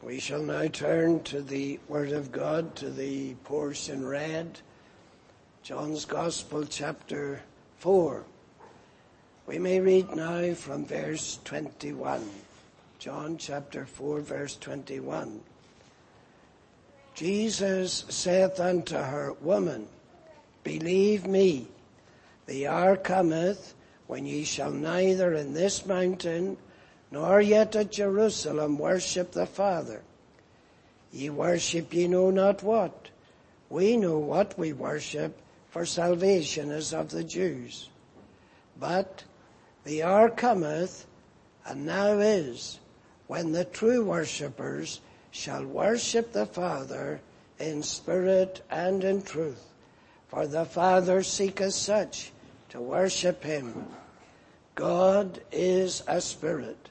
We shall now turn to the Word of God, to the portion read, John's Gospel, chapter 4. We may read now from verse 21. John chapter 4, verse 21. Jesus saith unto her, Woman, believe me, the hour cometh when ye shall neither in this mountain nor yet at Jerusalem worship the Father. Ye worship ye know not what. We know what we worship, for salvation is of the Jews. But the hour cometh, and now is, when the true worshippers shall worship the Father in spirit and in truth. For the Father seeketh such to worship him. God is a spirit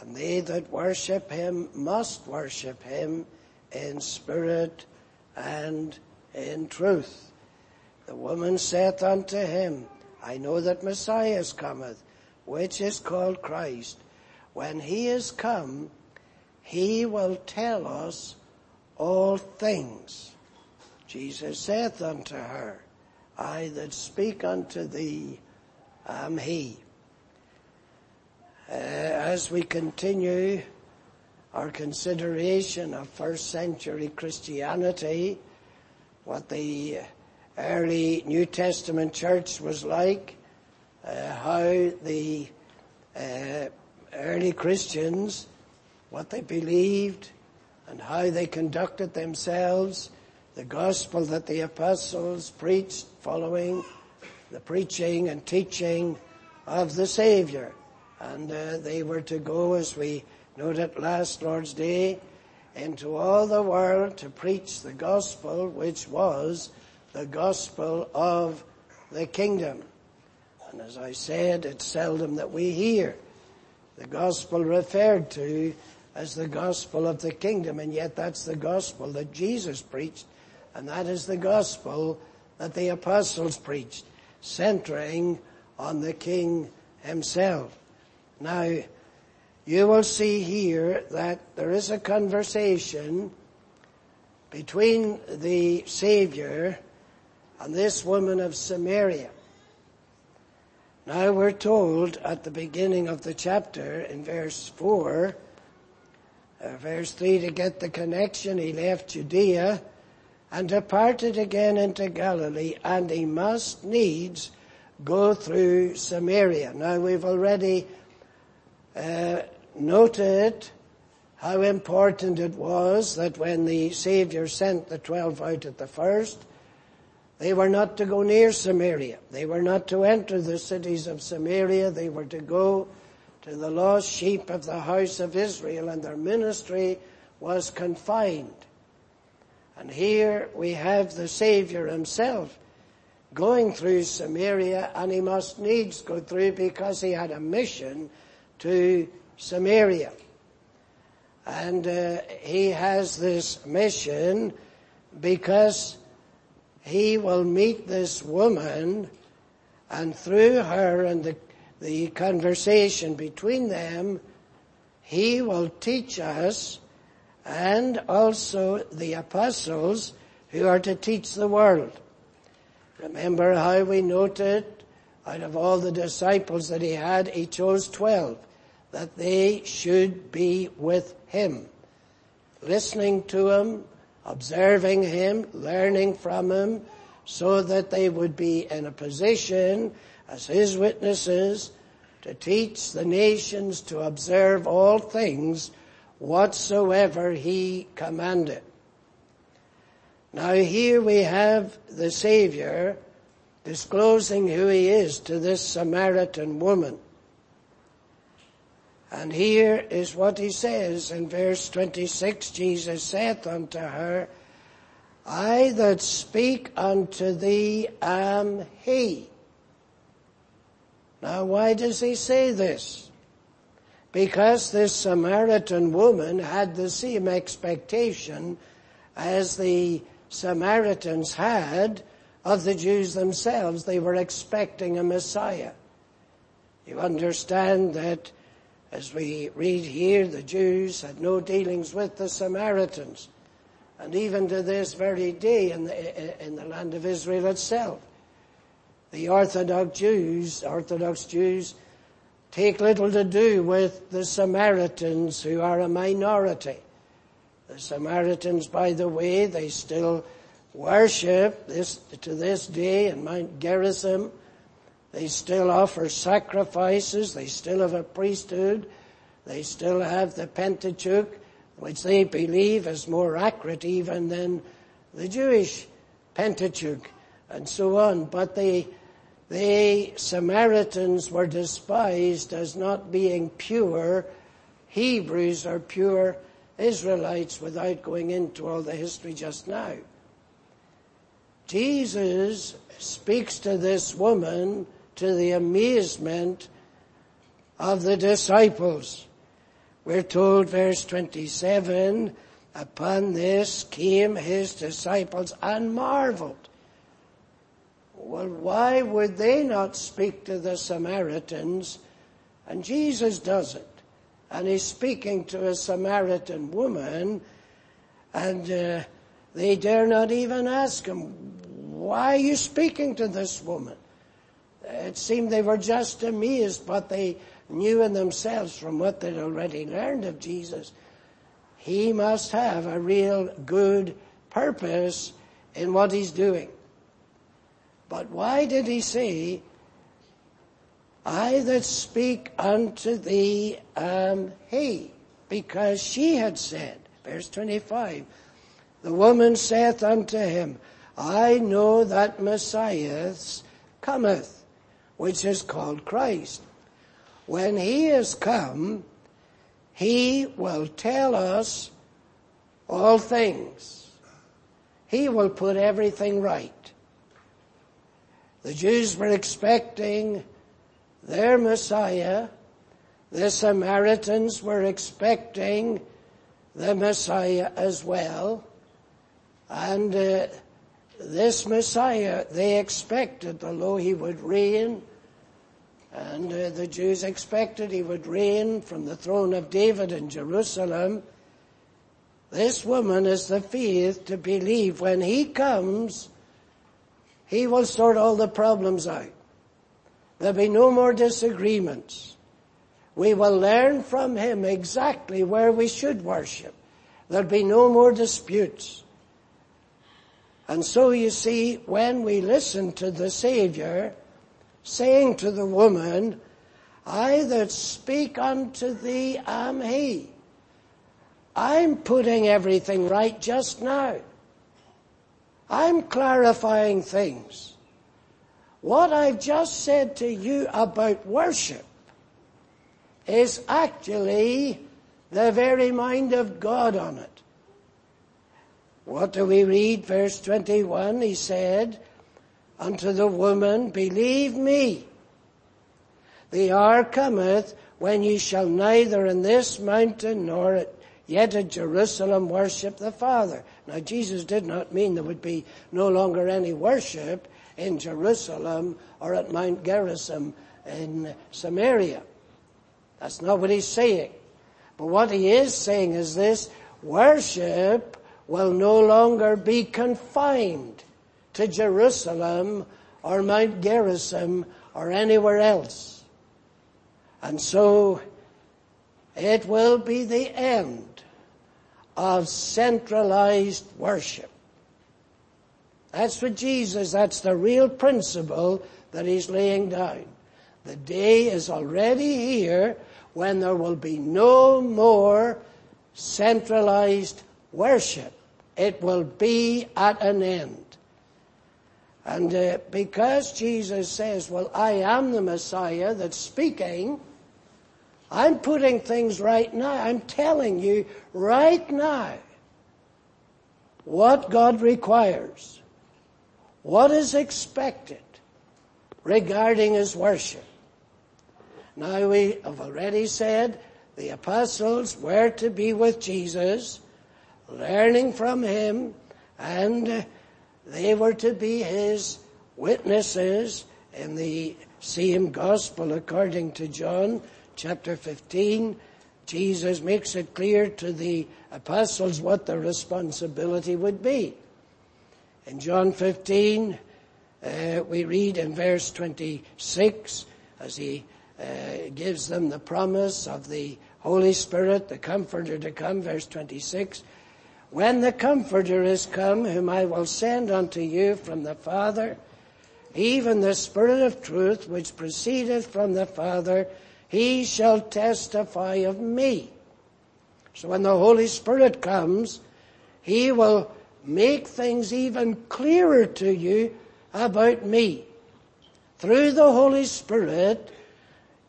and they that worship him must worship him in spirit and in truth. The woman saith unto him, I know that Messiah cometh, which is called Christ. When he is come, he will tell us all things. Jesus saith unto her, I that speak unto thee am he. Uh, as we continue our consideration of first century Christianity, what the early New Testament church was like, uh, how the uh, early Christians, what they believed, and how they conducted themselves, the gospel that the apostles preached following the preaching and teaching of the Savior and uh, they were to go, as we noted last Lord's Day, into all the world to preach the gospel, which was the gospel of the kingdom. And as I said, it's seldom that we hear the gospel referred to as the gospel of the kingdom, and yet that's the gospel that Jesus preached, and that is the gospel that the apostles preached, centering on the King himself. Now, you will see here that there is a conversation between the Savior and this woman of Samaria. Now we're told at the beginning of the chapter in verse 4, uh, verse 3 to get the connection, he left Judea and departed again into Galilee and he must needs go through Samaria. Now we've already uh, noted how important it was that when the Savior sent the twelve out at the first, they were not to go near Samaria. They were not to enter the cities of Samaria. They were to go to the lost sheep of the house of Israel and their ministry was confined. And here we have the Savior himself going through Samaria and he must needs go through because he had a mission to Samaria. And uh, he has this mission because he will meet this woman and through her and the, the conversation between them, he will teach us and also the apostles who are to teach the world. Remember how we noted out of all the disciples that he had, he chose twelve that they should be with him, listening to him, observing him, learning from him, so that they would be in a position as his witnesses to teach the nations to observe all things whatsoever he commanded. Now here we have the Savior disclosing who he is to this Samaritan woman. And here is what he says in verse 26, Jesus saith unto her, I that speak unto thee am he. Now why does he say this? Because this Samaritan woman had the same expectation as the Samaritans had of the Jews themselves. They were expecting a Messiah. You understand that As we read here, the Jews had no dealings with the Samaritans. And even to this very day in the, in the land of Israel itself, the Orthodox Jews, Orthodox Jews, take little to do with the Samaritans who are a minority. The Samaritans, by the way, they still worship this, to this day in Mount Gerizim. They still offer sacrifices. They still have a priesthood. They still have the Pentateuch, which they believe is more accurate even than the Jewish Pentateuch and so on. But the Samaritans were despised as not being pure Hebrews or pure Israelites without going into all the history just now. Jesus speaks to this woman to the amazement of the disciples. We're told verse 27, upon this came his disciples and marveled. Well, why would they not speak to the Samaritans? And Jesus does it. And he's speaking to a Samaritan woman and uh, they dare not even ask him, why are you speaking to this woman? It seemed they were just amazed, but they knew in themselves from what they'd already learned of Jesus, he must have a real good purpose in what he's doing. But why did he say, I that speak unto thee am he? Because she had said, verse 25, the woman saith unto him, I know that Messiah cometh, which is called Christ. When he is come, he will tell us all things. He will put everything right. The Jews were expecting their Messiah. The Samaritans were expecting the Messiah as well. And uh, this Messiah, they expected, although he would reign, and uh, the Jews expected he would reign from the throne of David in Jerusalem. This woman is the faith to believe when he comes, he will sort all the problems out. There'll be no more disagreements. We will learn from him exactly where we should worship. There'll be no more disputes. And so you see, when we listen to the Savior saying to the woman, I that speak unto thee am he. I'm putting everything right just now. I'm clarifying things. What I've just said to you about worship is actually the very mind of God on it. What do we read? Verse 21, he said unto the woman, believe me, the hour cometh when ye shall neither in this mountain nor at yet at Jerusalem worship the Father. Now Jesus did not mean there would be no longer any worship in Jerusalem or at Mount Gerizim in Samaria. That's not what he's saying. But what he is saying is this, worship will no longer be confined to Jerusalem or Mount Gerizim or anywhere else. And so it will be the end of centralized worship. That's what Jesus, that's the real principle that he's laying down. The day is already here when there will be no more centralized worship. It will be at an end. And uh, because Jesus says, well, I am the Messiah that's speaking, I'm putting things right now. I'm telling you right now what God requires, what is expected regarding His worship. Now we have already said the apostles were to be with Jesus, learning from Him, and they were to be His witnesses in the same gospel according to John chapter 15, Jesus makes it clear to the apostles what their responsibility would be. In John 15, uh, we read in verse 26, as he uh, gives them the promise of the Holy Spirit, the Comforter to come, verse 26, when the Comforter is come, whom I will send unto you from the Father, even the Spirit of truth which proceedeth from the Father, he shall testify of me. So when the Holy Spirit comes, he will make things even clearer to you about me. Through the Holy Spirit,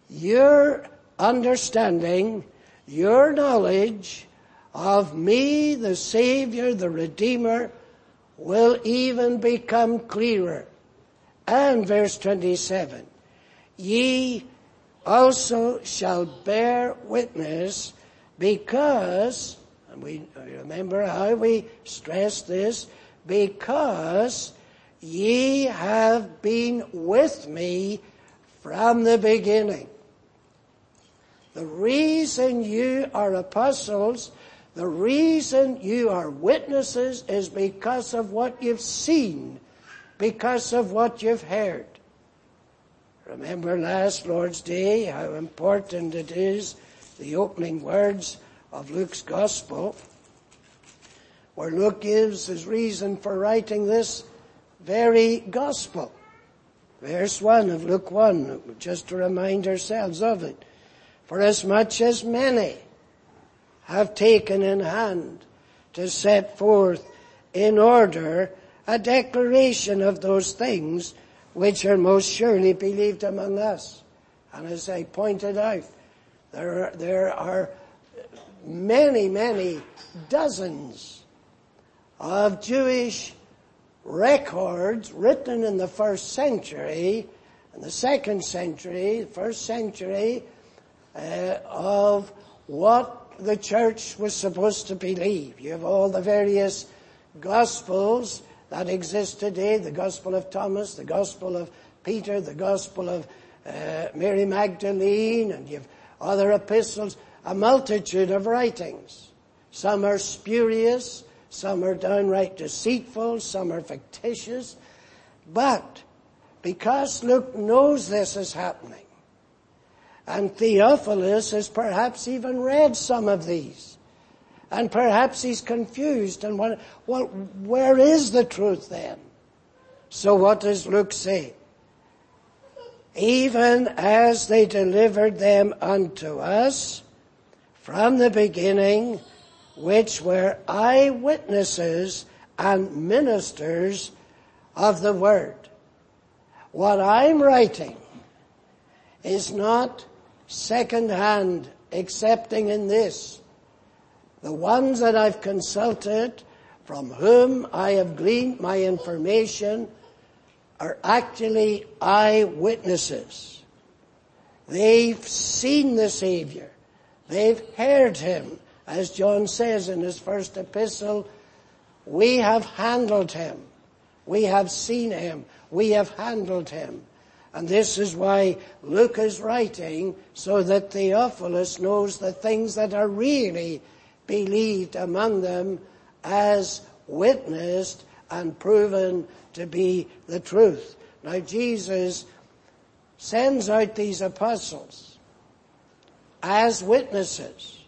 your understanding, your knowledge of me, the Savior, the Redeemer, will even become clearer. And verse 27, ye also shall bear witness because, and we remember how we stress this, because ye have been with me from the beginning. The reason you are apostles, the reason you are witnesses is because of what you've seen, because of what you've heard. Remember last Lord's Day how important it is, the opening words of Luke's Gospel, where Luke gives his reason for writing this very Gospel. Verse 1 of Luke 1, just to remind ourselves of it. For as much as many have taken in hand to set forth in order a declaration of those things which are most surely believed among us. And as I pointed out, there are, there are many, many dozens of Jewish records written in the first century, in the second century, first century, uh, of what the church was supposed to believe. You have all the various gospels that exist today, the gospel of Thomas, the gospel of Peter, the gospel of uh, Mary Magdalene, and you have other epistles, a multitude of writings. Some are spurious, some are downright deceitful, some are fictitious, but because Luke knows this is happening, and Theophilus has perhaps even read some of these. And perhaps he's confused and what, well, where is the truth then? So what does Luke say? Even as they delivered them unto us from the beginning, which were eyewitnesses and ministers of the word. What I'm writing is not second hand excepting in this. The ones that I've consulted, from whom I have gleaned my information, are actually eyewitnesses. They've seen the Savior. They've heard Him. As John says in his first epistle, we have handled Him. We have seen Him. We have handled Him. And this is why Luke is writing so that Theophilus knows the things that are really believed among them as witnessed and proven to be the truth. Now Jesus sends out these apostles as witnesses.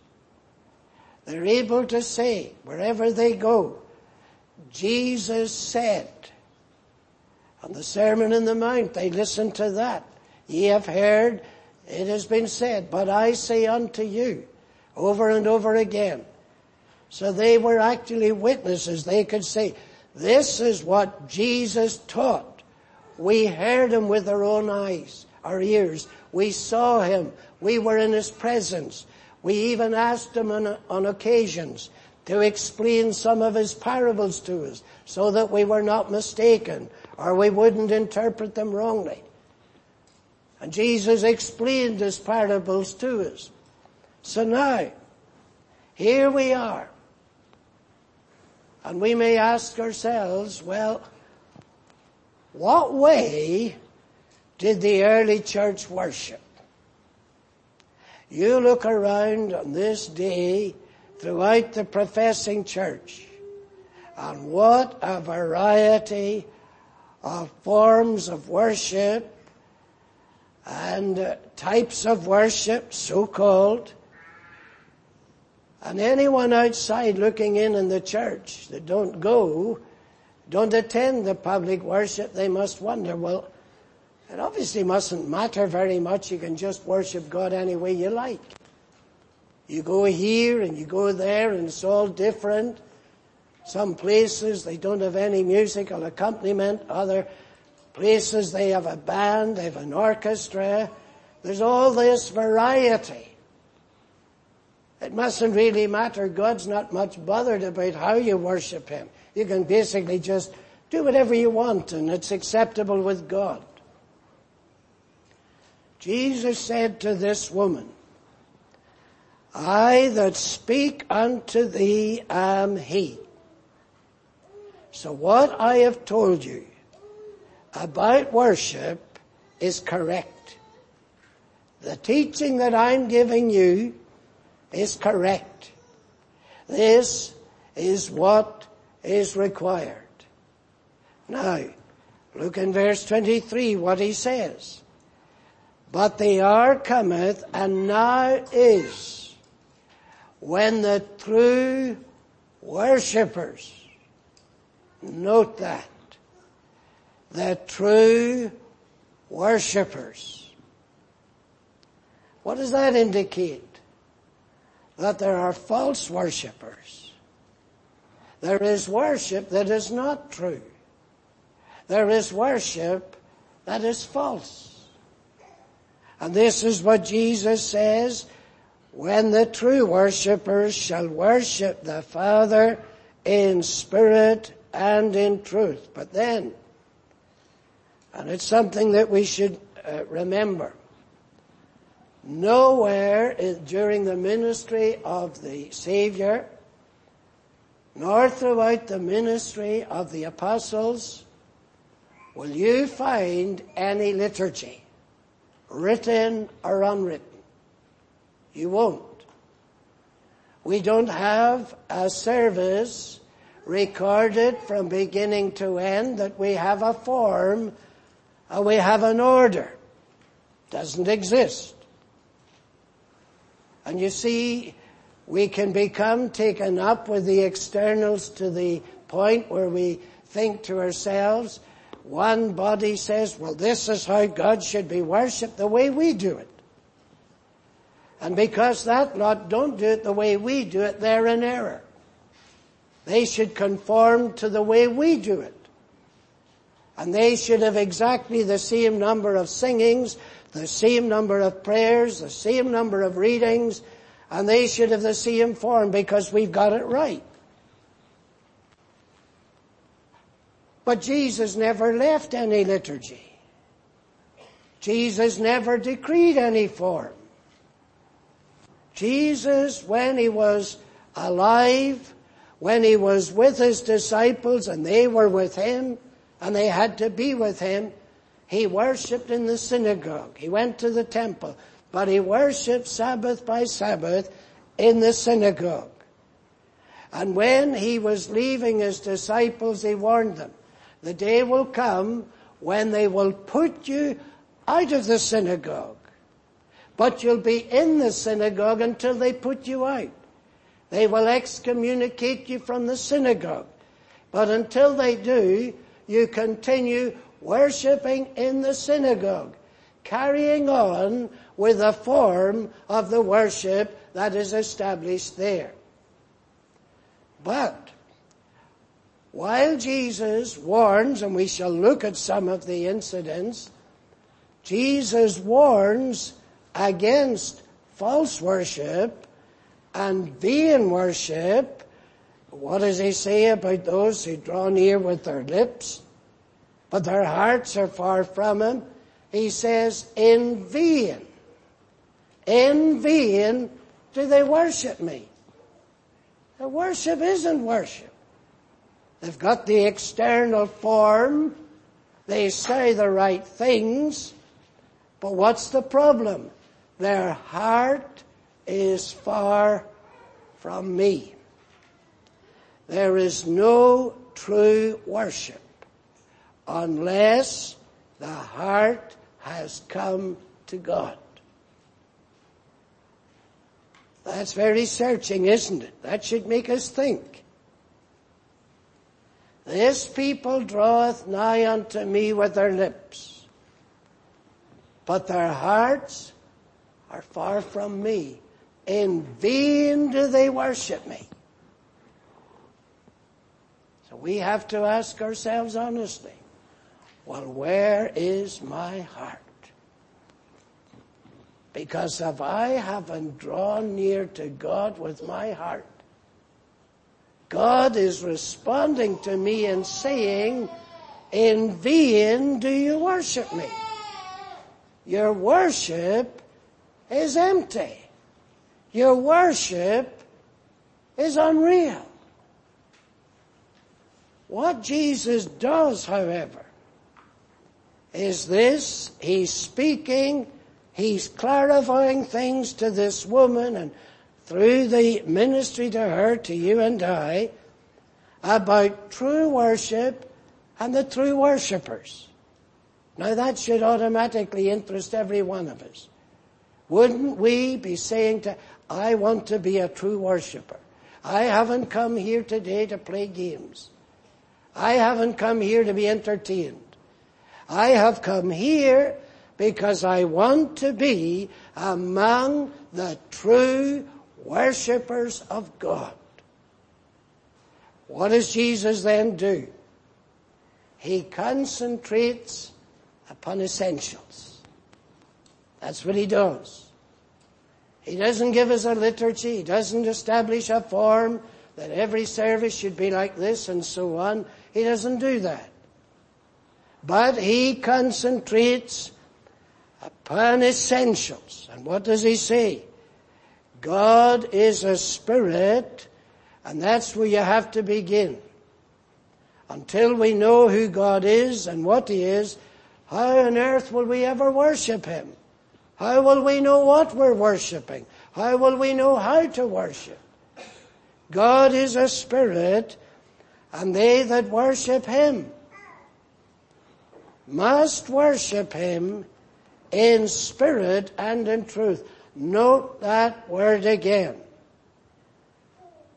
They're able to say wherever they go, Jesus said, on the Sermon on the Mount, they listened to that. Ye have heard, it has been said, but I say unto you, over and over again. So they were actually witnesses. They could say, this is what Jesus taught. We heard him with our own eyes, our ears. We saw him. We were in his presence. We even asked him on, on occasions to explain some of his parables to us so that we were not mistaken or we wouldn't interpret them wrongly. And Jesus explained his parables to us. So now, here we are. And we may ask ourselves, well, what way did the early church worship? You look around on this day throughout the professing church and what a variety of forms of worship and types of worship, so called. And anyone outside looking in in the church that don't go, don't attend the public worship, they must wonder, well, it obviously mustn't matter very much. You can just worship God any way you like. You go here and you go there and it's all different. Some places they don't have any musical accompaniment. Other places they have a band, they have an orchestra. There's all this variety. It mustn't really matter. God's not much bothered about how you worship Him. You can basically just do whatever you want and it's acceptable with God. Jesus said to this woman, I that speak unto thee am he. So what I have told you about worship is correct. The teaching that I'm giving you is correct. This is what is required. Now, look in verse 23 what he says. But the hour cometh and now is when the true worshippers Note that. The true worshippers. What does that indicate? That there are false worshippers. There is worship that is not true. There is worship that is false. And this is what Jesus says, when the true worshippers shall worship the Father in spirit and in truth. But then, and it's something that we should uh, remember, nowhere during the ministry of the Savior, nor throughout the ministry of the apostles, will you find any liturgy, written or unwritten. You won't. We don't have a service recorded from beginning to end that we have a form, uh, we have an order. Doesn't exist. And you see, we can become taken up with the externals to the point where we think to ourselves, one body says, well this is how God should be worshipped the way we do it. And because that lot don't do it the way we do it, they're in error. They should conform to the way we do it. And they should have exactly the same number of singings, the same number of prayers, the same number of readings, and they should have the same form because we've got it right. But Jesus never left any liturgy. Jesus never decreed any form. Jesus, when he was alive, when he was with his disciples and they were with him and they had to be with him, he worshipped in the synagogue. He went to the temple, but he worshipped Sabbath by Sabbath in the synagogue. And when he was leaving his disciples, he warned them, the day will come when they will put you out of the synagogue, but you'll be in the synagogue until they put you out. They will excommunicate you from the synagogue. But until they do, you continue worshipping in the synagogue, carrying on with the form of the worship that is established there. But, while Jesus warns, and we shall look at some of the incidents, Jesus warns against false worship and vain worship, what does he say about those who draw near with their lips, but their hearts are far from him? He says, in vain, in vain do they worship me. The worship isn't worship. They've got the external form. They say the right things. But what's the problem? their heart is far from me. There is no true worship unless the heart has come to God. That's very searching, isn't it? That should make us think. This people draweth nigh unto me with their lips, but their hearts are far from me. In vain do they worship me. So we have to ask ourselves honestly, well, where is my heart? Because if I haven't drawn near to God with my heart, God is responding to me and saying, in vain do you worship me. Your worship is empty. Your worship is unreal. What Jesus does, however, is this. He's speaking He's clarifying things to this woman and through the ministry to her, to you and I, about true worship and the true worshippers. Now that should automatically interest every one of us. Wouldn't we be saying to, I want to be a true worshipper. I haven't come here today to play games. I haven't come here to be entertained. I have come here because I want to be among the true worshippers of God. What does Jesus then do? He concentrates upon essentials. That's what he does. He doesn't give us a liturgy. He doesn't establish a form that every service should be like this and so on. He doesn't do that. But he concentrates upon essentials. And what does he say? God is a spirit, and that's where you have to begin. Until we know who God is and what he is, how on earth will we ever worship him? How will we know what we're worshiping? How will we know how to worship? God is a spirit, and they that worship him must worship him in spirit and in truth. Note that word again.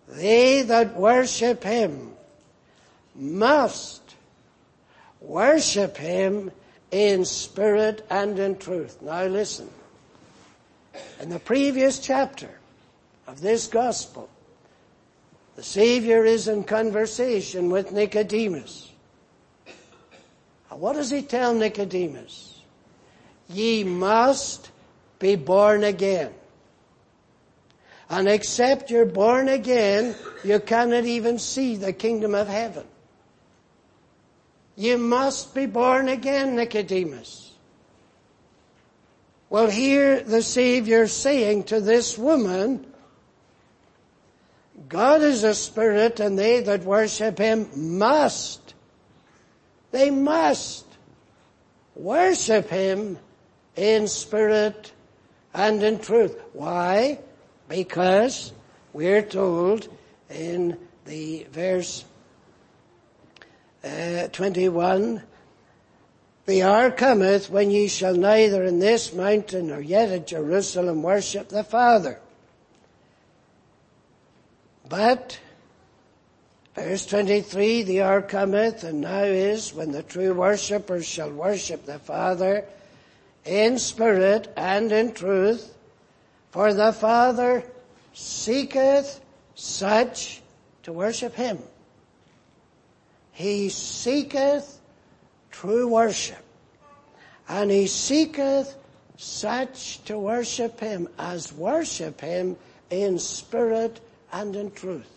They that worship him must worship him in spirit and in truth. Now listen. In the previous chapter of this gospel, the Savior is in conversation with Nicodemus. What does he tell Nicodemus? ye must be born again. And except you're born again, you cannot even see the kingdom of heaven. You must be born again, Nicodemus. Well, here the Savior saying to this woman, God is a spirit and they that worship Him must, they must worship Him in spirit and in truth. Why? Because we're told in the verse uh, 21, the hour cometh when ye shall neither in this mountain nor yet at Jerusalem worship the Father. But, verse 23, the hour cometh and now is when the true worshippers shall worship the Father in spirit and in truth, for the Father seeketh such to worship Him. He seeketh true worship, and He seeketh such to worship Him as worship Him in spirit and in truth.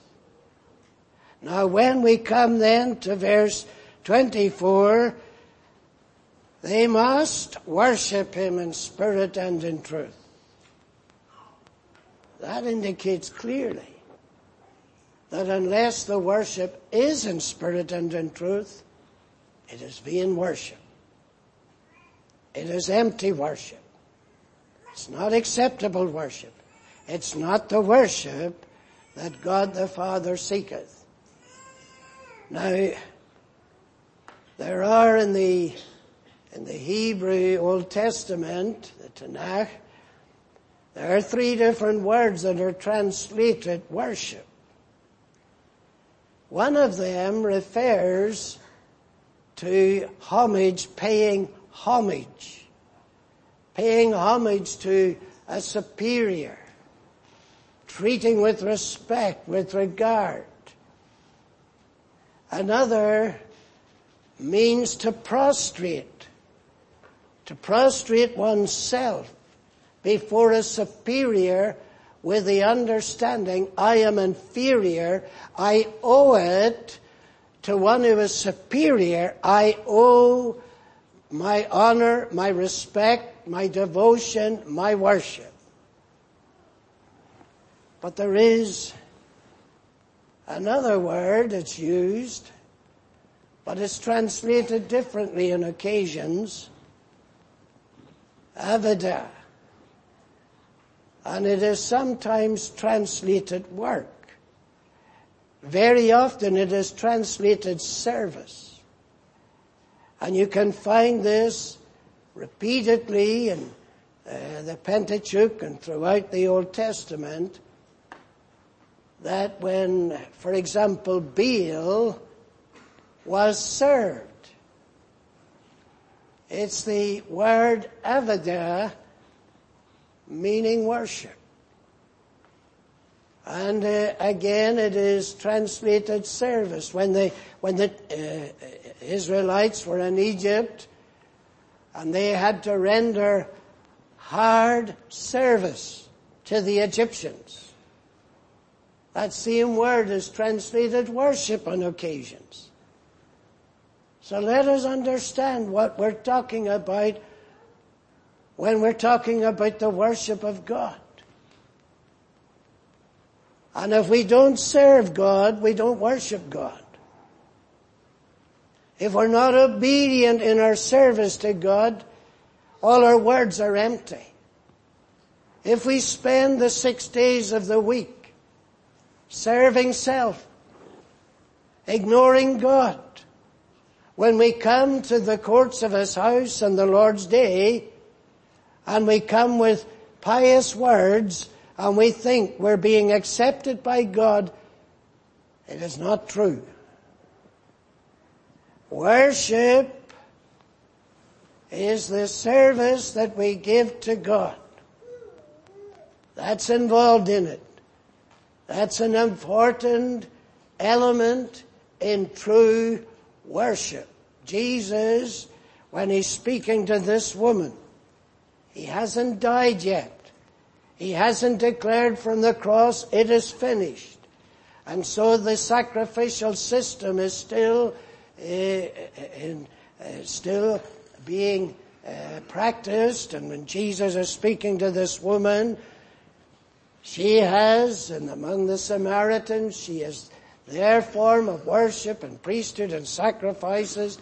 Now when we come then to verse 24, they must worship Him in spirit and in truth. That indicates clearly that unless the worship is in spirit and in truth, it is vain worship. It is empty worship. It's not acceptable worship. It's not the worship that God the Father seeketh. Now, there are in the, in the Hebrew Old Testament, the Tanakh, there are three different words that are translated worship. One of them refers to homage, paying homage. Paying homage to a superior. Treating with respect, with regard. Another means to prostrate. To prostrate oneself before a superior with the understanding I am inferior, I owe it to one who is superior, I owe my honor, my respect, my devotion, my worship. But there is another word that's used, but it's translated differently in occasions. Avodah and it is sometimes translated work. Very often it is translated service. And you can find this repeatedly in uh, the Pentateuch and throughout the Old Testament that when, for example, Baal was served, it's the word avodah meaning worship. And uh, again, it is translated service. When the when the uh, Israelites were in Egypt, and they had to render hard service to the Egyptians. That same word is translated worship on occasions. So let us understand what we're talking about when we're talking about the worship of God. And if we don't serve God, we don't worship God. If we're not obedient in our service to God, all our words are empty. If we spend the six days of the week serving self, ignoring God, when we come to the courts of His house on the Lord's day, and we come with pious words and we think we're being accepted by God, it is not true. Worship is the service that we give to God. That's involved in it. That's an important element in true worship. Jesus, when he's speaking to this woman, he hasn't died yet. He hasn't declared from the cross, it is finished. And so the sacrificial system is still, uh, in, uh, still being uh, practiced. And when Jesus is speaking to this woman, she has, and among the Samaritans, she has their form of worship and priesthood and sacrifices,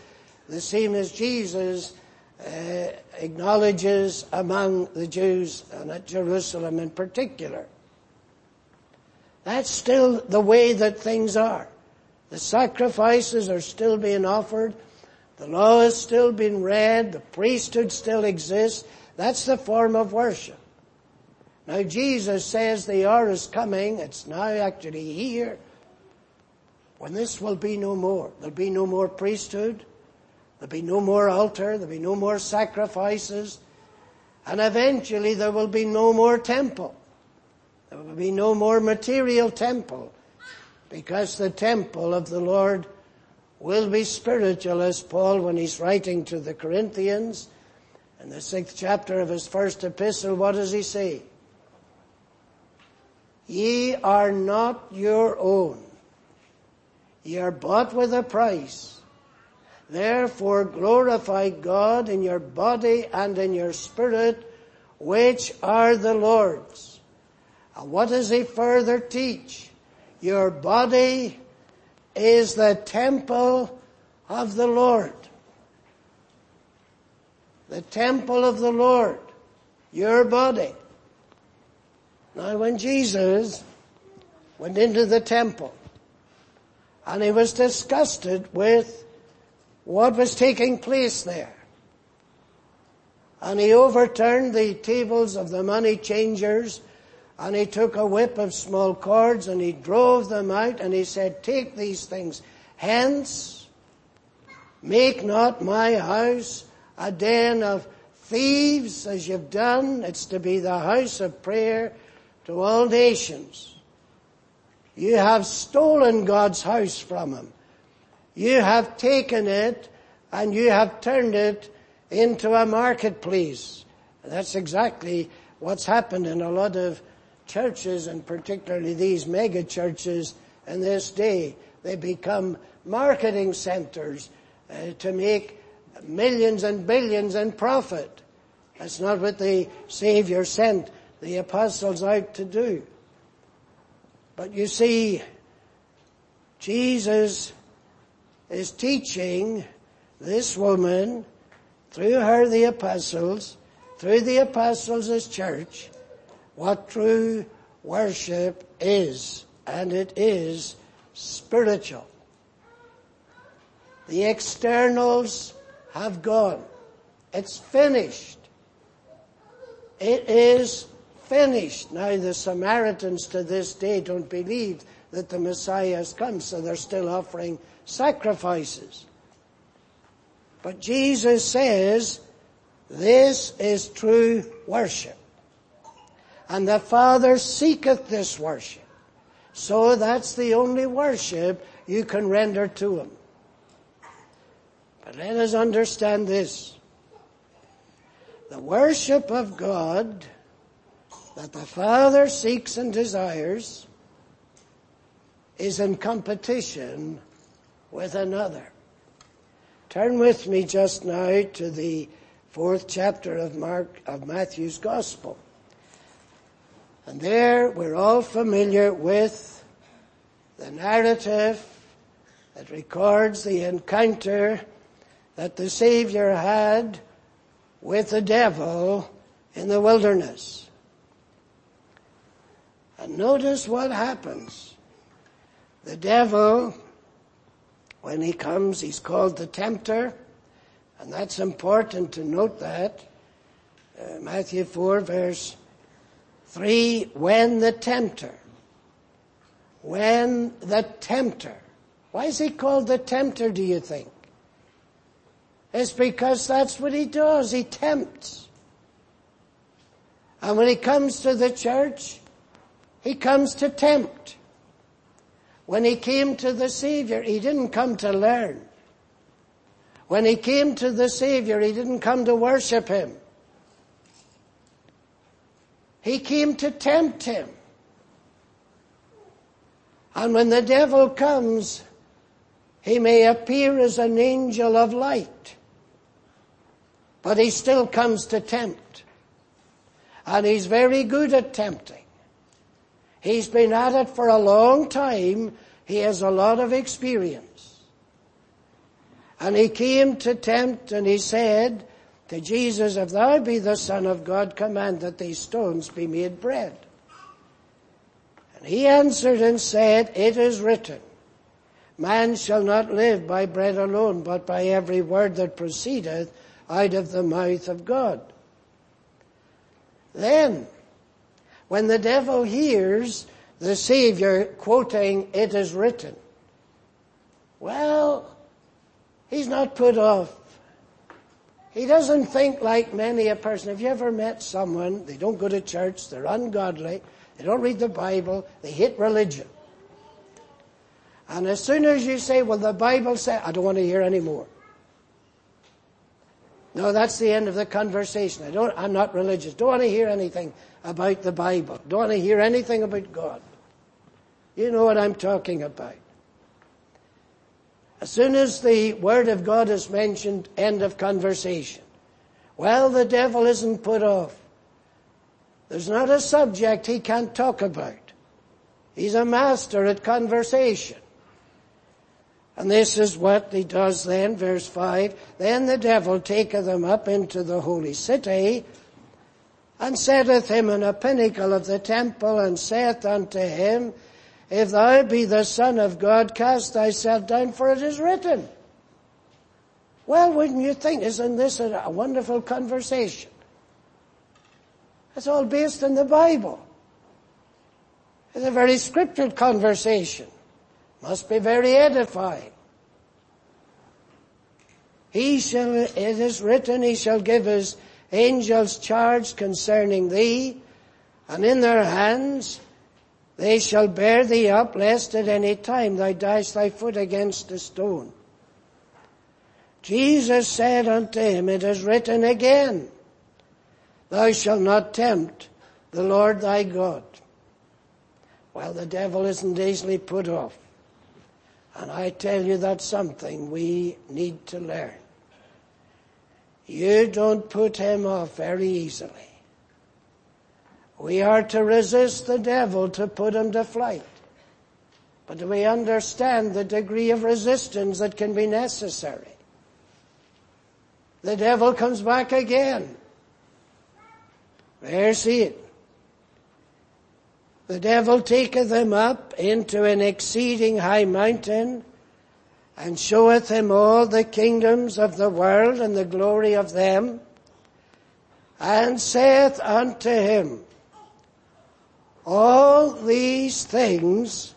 the same as Jesus uh, acknowledges among the Jews and at Jerusalem in particular. That's still the way that things are. The sacrifices are still being offered. The law is still being read. The priesthood still exists. That's the form of worship. Now Jesus says the hour is coming. It's now actually here when this will be no more. There'll be no more priesthood. There'll be no more altar, there'll be no more sacrifices, and eventually there will be no more temple. There will be no more material temple, because the temple of the Lord will be spiritual as Paul, when he's writing to the Corinthians, in the sixth chapter of his first epistle, what does he say? Ye are not your own. Ye are bought with a price. Therefore glorify God in your body and in your spirit, which are the Lord's. And what does he further teach? Your body is the temple of the Lord. The temple of the Lord. your body. Now when Jesus went into the temple and he was disgusted with what was taking place there. And he overturned the tables of the money changers and he took a whip of small cords and he drove them out and he said, take these things hence, make not my house a den of thieves as you've done. It's to be the house of prayer to all nations. You have stolen God's house from him. You have taken it and you have turned it into a marketplace. That's exactly what's happened in a lot of churches and particularly these mega churches in this day. They become marketing centers uh, to make millions and billions in profit. That's not what the Savior sent the apostles out to do. But you see, Jesus is teaching this woman through her the apostles, through the apostles church, what true worship is, and it is spiritual. The externals have gone. It's finished. It is finished. Now the Samaritans to this day don't believe that the Messiah has come, so they're still offering sacrifices. But Jesus says, this is true worship. And the Father seeketh this worship. So that's the only worship you can render to Him. But let us understand this. The worship of God that the Father seeks and desires is in competition with another. Turn with me just now to the fourth chapter of Mark, of Matthew's Gospel. And there we're all familiar with the narrative that records the encounter that the Savior had with the devil in the wilderness. And notice what happens. The devil, when he comes, he's called the tempter, and that's important to note that. Uh, Matthew 4 verse Three, when the tempter. When the tempter. Why is he called the tempter, do you think? It's because that's what he does. He tempts. And when he comes to the church, he comes to tempt. When he came to the Savior, he didn't come to learn. When he came to the Savior, he didn't come to worship him. He came to tempt him. And when the devil comes, he may appear as an angel of light, but he still comes to tempt. And he's very good at tempting. He's been at it for a long time. He has a lot of experience. And he came to tempt and he said, to Jesus, if thou be the Son of God, command that these stones be made bread. And he answered and said, it is written, man shall not live by bread alone, but by every word that proceedeth out of the mouth of God. Then, when the devil hears the Savior quoting, it is written, well, he's not put off he doesn't think like many a person. Have you ever met someone, they don't go to church, they're ungodly, they don't read the Bible, they hate religion. And as soon as you say, well the Bible says, I don't want to hear any more. No, that's the end of the conversation. I don't, I'm not religious. Don't want to hear anything about the Bible. Don't want to hear anything about God. You know what I'm talking about. As soon as the Word of God is mentioned, end of conversation. Well, the devil isn't put off. There's not a subject he can't talk about. He's a master at conversation. And this is what he does then, verse 5. Then the devil taketh them up into the holy city and setteth him in a pinnacle of the temple and saith unto him, if thou be the son of God, cast thyself down for it is written. Well, wouldn't you think, isn't this a wonderful conversation? It's all based in the Bible. It's a very scriptured conversation. Must be very edifying. He shall, it is written, he shall give his angels charge concerning thee, and in their hands they shall bear thee up, lest at any time thou dash thy foot against a stone. Jesus said unto him, it is written again, thou shalt not tempt the Lord thy God. Well, the devil isn't easily put off. And I tell you that's something we need to learn. You don't put him off very easily. We are to resist the devil to put him to flight. But we understand the degree of resistance that can be necessary? The devil comes back again. There's it. The devil taketh him up into an exceeding high mountain and showeth him all the kingdoms of the world and the glory of them, and saith unto him, All these things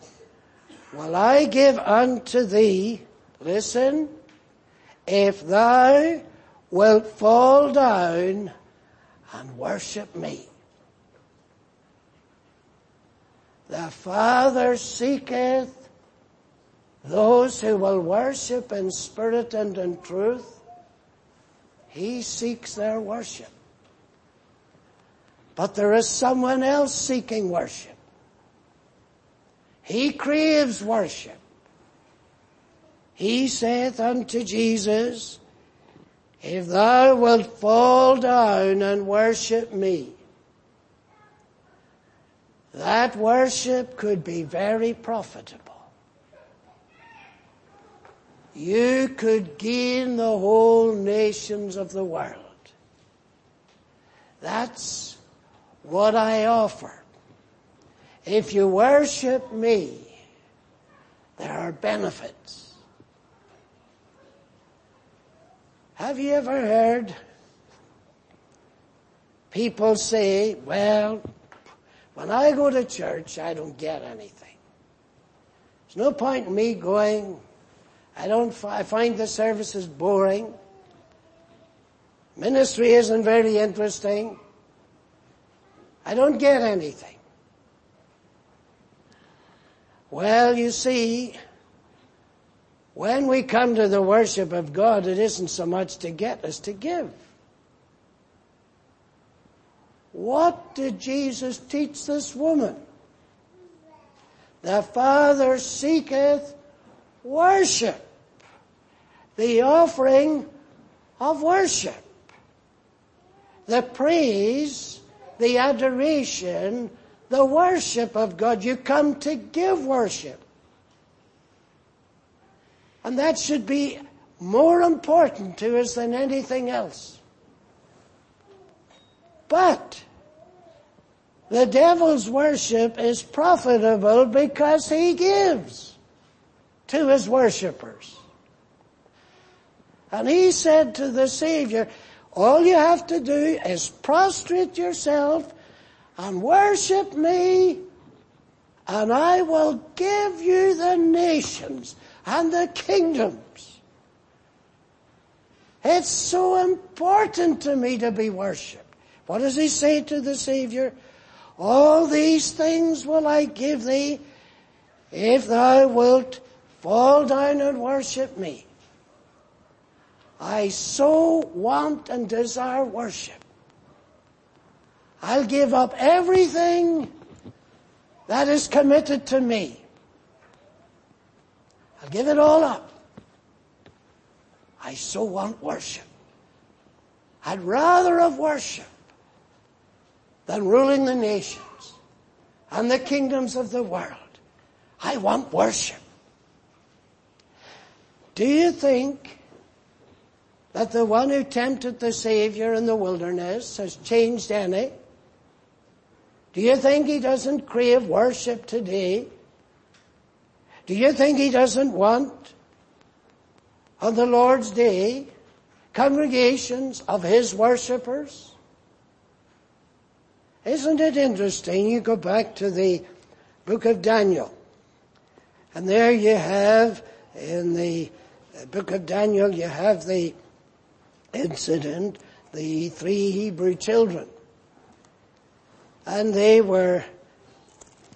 will I give unto thee, listen, if thou wilt fall down and worship me. The Father seeketh those who will worship in spirit and in truth, he seeks their worship. But there is someone else seeking worship. He craves worship. He saith unto Jesus, if thou wilt fall down and worship me, that worship could be very profitable you could gain the whole nations of the world. That's what I offer. If you worship me, there are benefits. Have you ever heard people say, well, when I go to church, I don't get anything. There's no point in me going I don't, I find the services boring. Ministry isn't very interesting. I don't get anything. Well, you see, when we come to the worship of God, it isn't so much to get as to give. What did Jesus teach this woman? The Father seeketh worship. The offering of worship. The praise, the adoration, the worship of God. You come to give worship. And that should be more important to us than anything else. But the devil's worship is profitable because he gives to his worshippers. And he said to the Savior, all you have to do is prostrate yourself and worship me and I will give you the nations and the kingdoms. It's so important to me to be worshipped. What does he say to the Savior? All these things will I give thee if thou wilt Fall down and worship me. I so want and desire worship. I'll give up everything that is committed to me. I'll give it all up. I so want worship. I'd rather have worship than ruling the nations and the kingdoms of the world. I want worship. Do you think that the one who tempted the Savior in the wilderness has changed any? Do you think he doesn't crave worship today? Do you think he doesn't want on the Lord's day congregations of his worshippers? Isn't it interesting? You go back to the book of Daniel and there you have in the book of Daniel you have the incident, the three Hebrew children. And they were,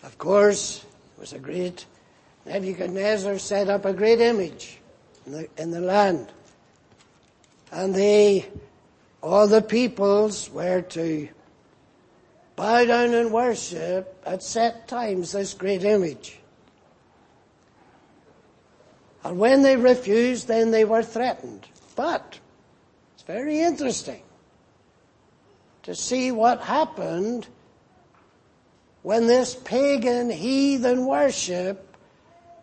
of course, it was a great, Nebuchadnezzar set up a great image in the, in the land. And they, all the peoples were to bow down and worship at set times this great image. And when they refused, then they were threatened. But, it's very interesting to see what happened when this pagan heathen worship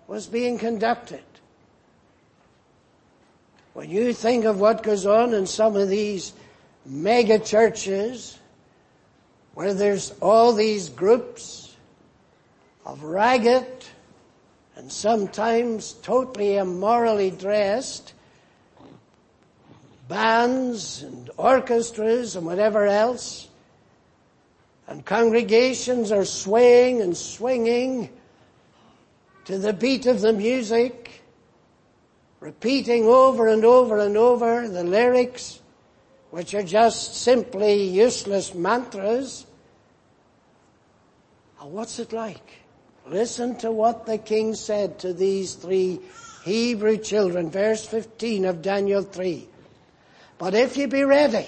was being conducted. When you think of what goes on in some of these mega churches, where there's all these groups of ragged and sometimes totally immorally dressed bands and orchestras and whatever else, and congregations are swaying and swinging to the beat of the music, repeating over and over and over the lyrics, which are just simply useless mantras. And what's it like? Listen to what the king said to these three Hebrew children, verse 15 of Daniel 3. But if ye be ready,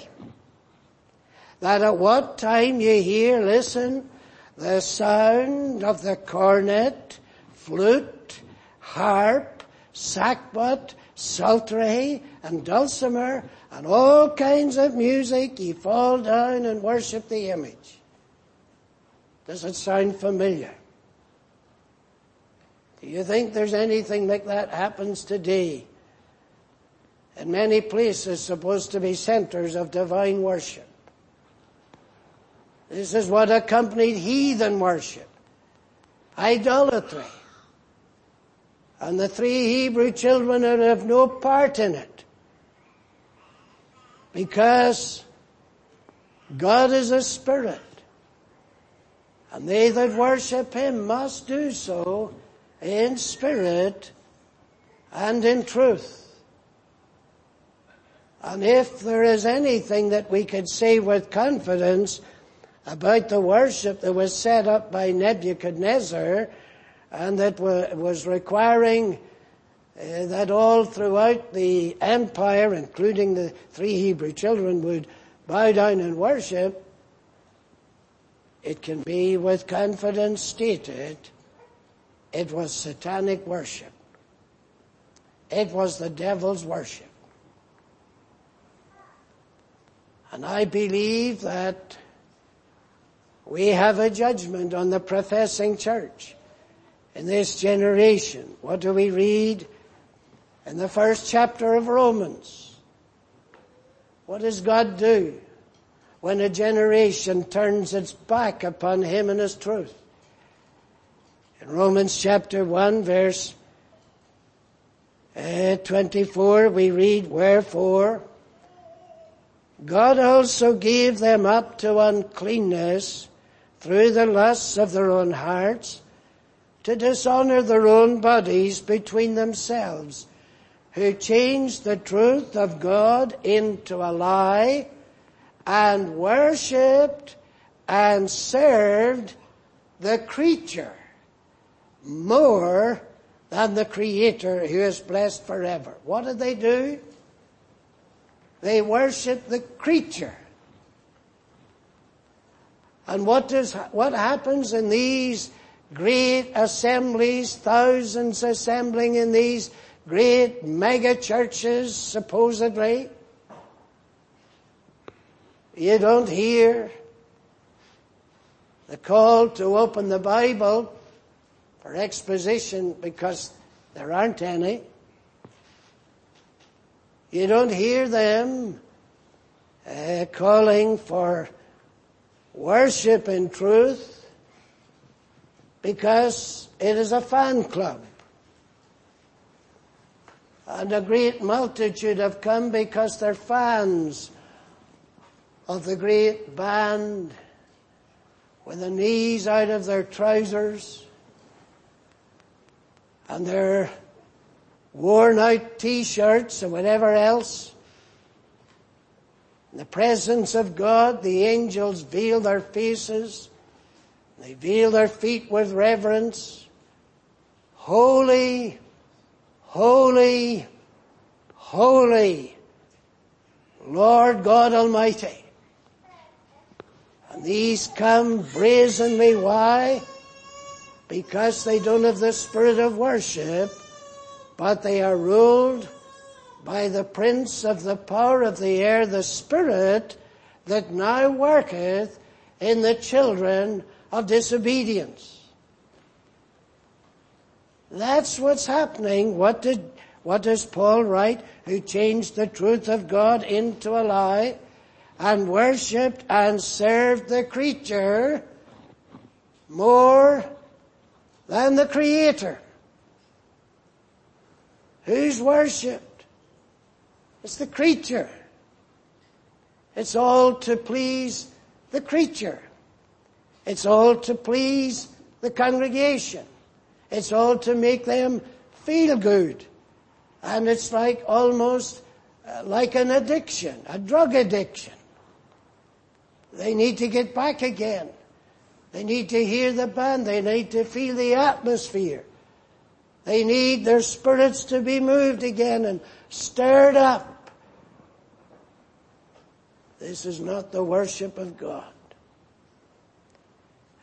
that at what time ye hear, listen, the sound of the cornet, flute, harp, sackbut, psaltery, and dulcimer, and all kinds of music, ye fall down and worship the image. Does it sound familiar? Do you think there's anything like that happens today? In many places supposed to be centers of divine worship. This is what accompanied heathen worship. Idolatry. And the three Hebrew children have no part in it. Because God is a spirit. And they that worship Him must do so in spirit and in truth. And if there is anything that we could say with confidence about the worship that was set up by Nebuchadnezzar and that was requiring uh, that all throughout the empire, including the three Hebrew children, would bow down and worship, it can be with confidence stated it was satanic worship. It was the devil's worship. And I believe that we have a judgment on the professing church in this generation. What do we read in the first chapter of Romans? What does God do when a generation turns its back upon Him and His truth? In Romans chapter 1 verse uh, 24 we read, Wherefore God also gave them up to uncleanness through the lusts of their own hearts to dishonor their own bodies between themselves, who changed the truth of God into a lie and worshipped and served the creature more than the Creator who is blessed forever. What did they do? They worship the creature. And what does, what happens in these great assemblies, thousands assembling in these great mega churches, supposedly? You don't hear the call to open the Bible for exposition because there aren't any. You don't hear them uh, calling for worship in truth. because it is a fan club. And a great multitude have come because they're fans of the great band with the knees out of their trousers and their worn out t-shirts and whatever else. In the presence of God, the angels veil their faces. They veil their feet with reverence. Holy, holy, holy, Lord God Almighty. And these come brazenly. Why? Because they don't have the spirit of worship, but they are ruled by the prince of the power of the air, the spirit that now worketh in the children of disobedience. That's what's happening. What did, what does Paul write? Who changed the truth of God into a lie and worshipped and served the creature more than the creator. Who's worshipped? It's the creature. It's all to please the creature. It's all to please the congregation. It's all to make them feel good. And it's like almost uh, like an addiction, a drug addiction. They need to get back again. They need to hear the band. They need to feel the atmosphere. They need their spirits to be moved again and stirred up. This is not the worship of God.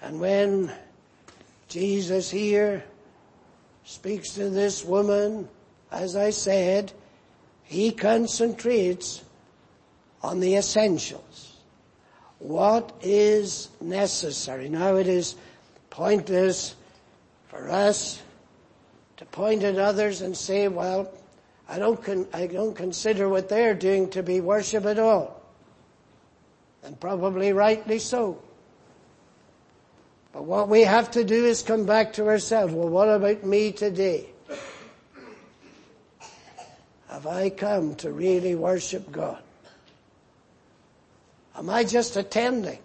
And when Jesus here speaks to this woman, as I said, he concentrates on the essentials what is necessary. Now it is pointless for us to point at others and say, well, I don't, con- I don't consider what they're doing to be worship at all. And probably rightly so. But what we have to do is come back to ourselves. Well, what about me today? Have I come to really worship God? Am I just attending?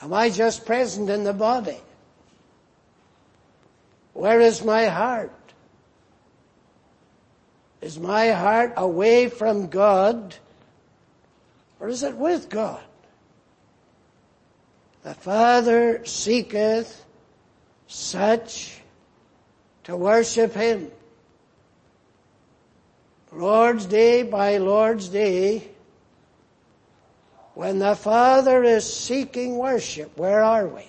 Am I just present in the body? Where is my heart? Is my heart away from God or is it with God? The Father seeketh such to worship Him. Lord's Day by Lord's Day, when the Father is seeking worship, where are we?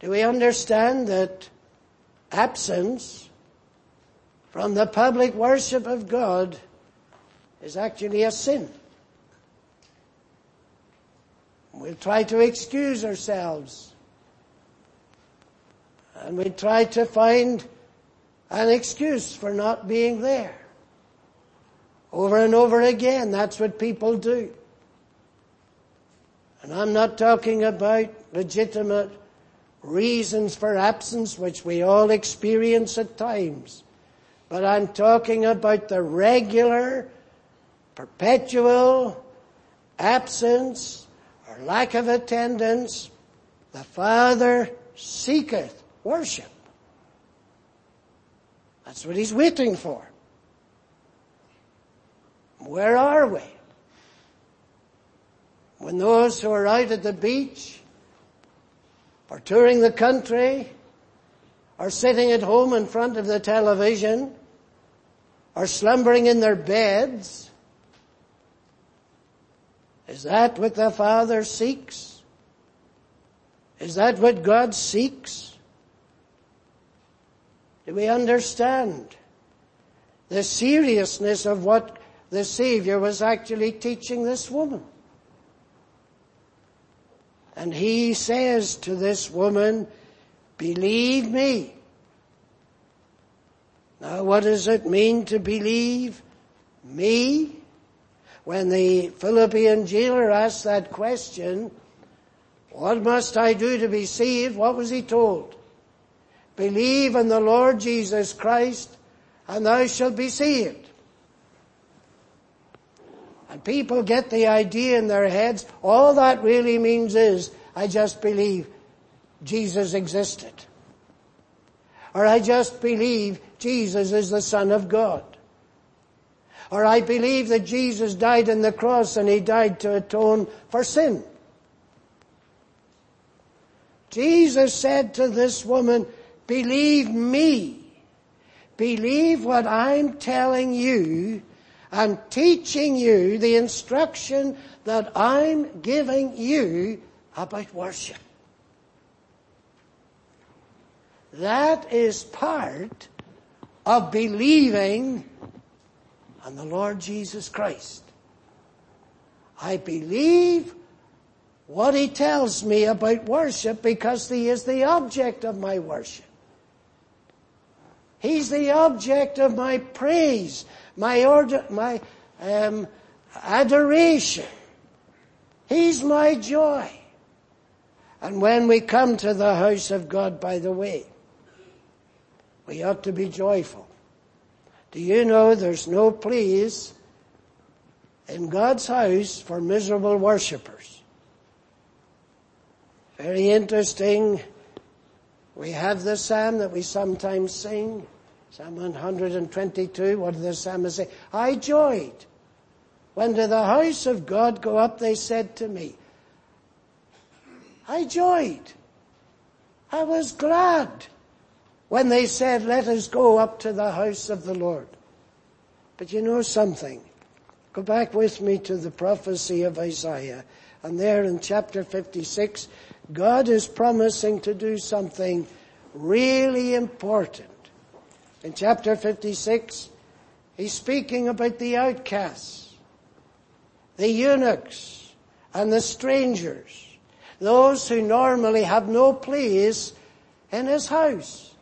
Do we understand that absence from the public worship of God is actually a sin? We'll try to excuse ourselves. And we try to find an excuse for not being there. Over and over again, that's what people do. And I'm not talking about legitimate reasons for absence, which we all experience at times. But I'm talking about the regular, perpetual absence or lack of attendance. The Father seeketh worship. That's what He's waiting for. Where are we? When those who are out at the beach or touring the country or sitting at home in front of the television or slumbering in their beds, is that what the Father seeks? Is that what God seeks? Do we understand the seriousness of what the Savior was actually teaching this woman. And he says to this woman, believe me. Now what does it mean to believe me? When the Philippian jailer asked that question, What must I do to be saved? What was he told? Believe in the Lord Jesus Christ and thou shalt be saved. And people get the idea in their heads, all that really means is, I just believe Jesus existed. Or I just believe Jesus is the Son of God. Or I believe that Jesus died on the cross and He died to atone for sin. Jesus said to this woman, believe me. Believe what I'm telling you and teaching you the instruction that I'm giving you about worship. That is part of believing on the Lord Jesus Christ. I believe what he tells me about worship because he is the object of my worship. He's the object of my praise, my order, my um, adoration. He's my joy. And when we come to the house of God, by the way, we ought to be joyful. Do you know there's no place in God's house for miserable worshippers? Very interesting. We have the psalm that we sometimes sing. Psalm 122, what did the psalmist say? I joyed. When to the house of God go up, they said to me, I joyed. I was glad when they said, let us go up to the house of the Lord. But you know something? Go back with me to the prophecy of Isaiah. And there in chapter 56, God is promising to do something really important. In chapter 56, he's speaking about the outcasts, the eunuchs, and the strangers, those who normally have no place in his house.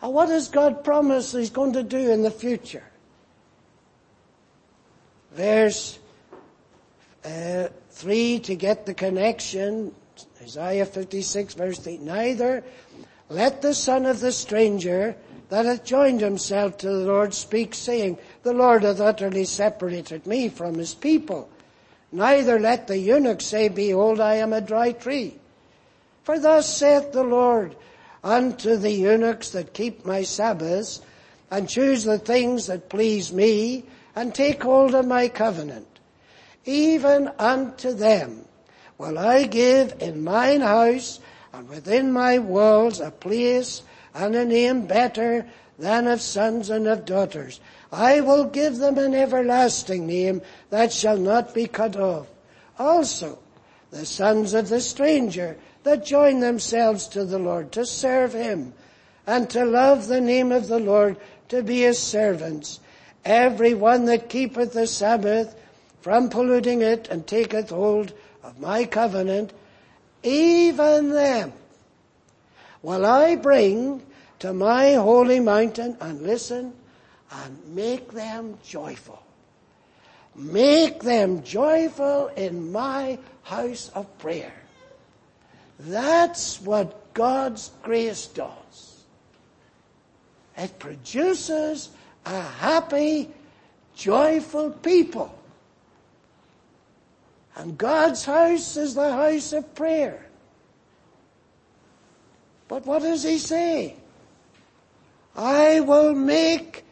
And what does God promise he's going to do in the future? Verse uh, 3 to get the connection, Isaiah 56 verse 3, neither let the son of the stranger that hath joined himself to the Lord speak saying, the Lord hath utterly separated me from his people. Neither let the eunuch say, behold, I am a dry tree. For thus saith the Lord, unto the eunuchs that keep my Sabbaths, and choose the things that please me, and take hold of my covenant. Even unto them will I give in mine house and within my walls a place and a name better than of sons and of daughters. I will give them an everlasting name that shall not be cut off. Also, the sons of the stranger that join themselves to the Lord to serve Him and to love the name of the Lord to be His servants. Every one that keepeth the Sabbath from polluting it and taketh hold of my covenant, even them will I bring to my holy mountain and listen and make them joyful. Make them joyful in my house of prayer. That's what God's grace does. It produces a happy, joyful people. And God's house is the house of prayer. But what does he say? I will make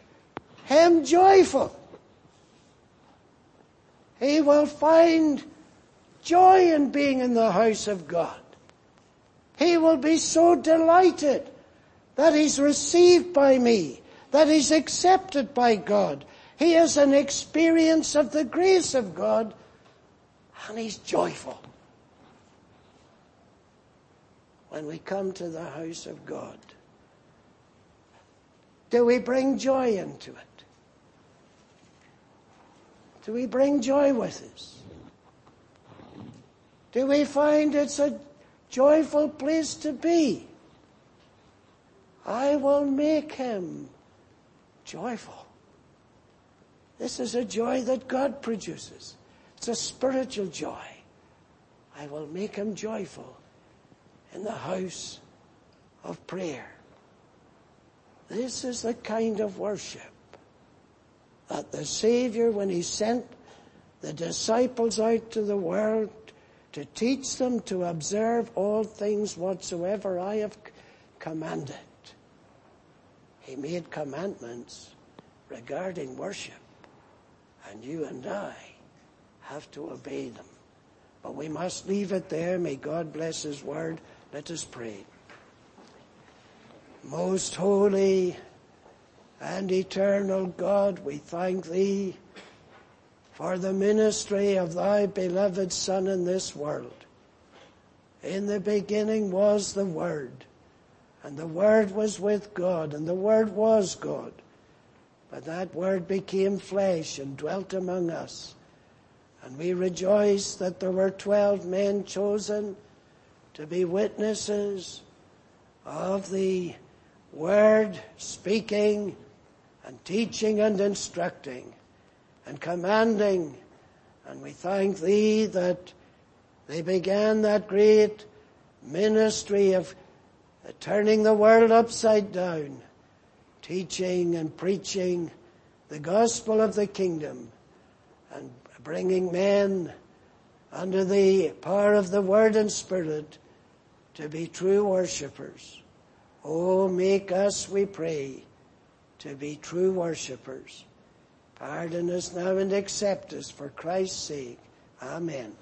him joyful. He will find joy in being in the house of God. He will be so delighted that he's received by me, that he's accepted by God. He has an experience of the grace of God and he's joyful. When we come to the house of God, do we bring joy into it? Do we bring joy with us? Do we find it's a joyful place to be? I will make him joyful. This is a joy that God produces. It's a spiritual joy. I will make him joyful in the house of prayer. This is the kind of worship that the Savior, when he sent the disciples out to the world to teach them to observe all things whatsoever I have commanded, he made commandments regarding worship. And you and I have to obey them. But we must leave it there. May God bless His word. Let us pray. Most holy and eternal God, we thank Thee for the ministry of Thy beloved Son in this world. In the beginning was the Word, and the Word was with God, and the Word was God. But that Word became flesh and dwelt among us. And we rejoice that there were twelve men chosen to be witnesses of the Word speaking and teaching and instructing and commanding. And we thank Thee that they began that great ministry of turning the world upside down teaching and preaching the gospel of the kingdom and bringing men under the power of the word and spirit to be true worshippers. Oh, make us, we pray, to be true worshippers. Pardon us now and accept us for Christ's sake. Amen.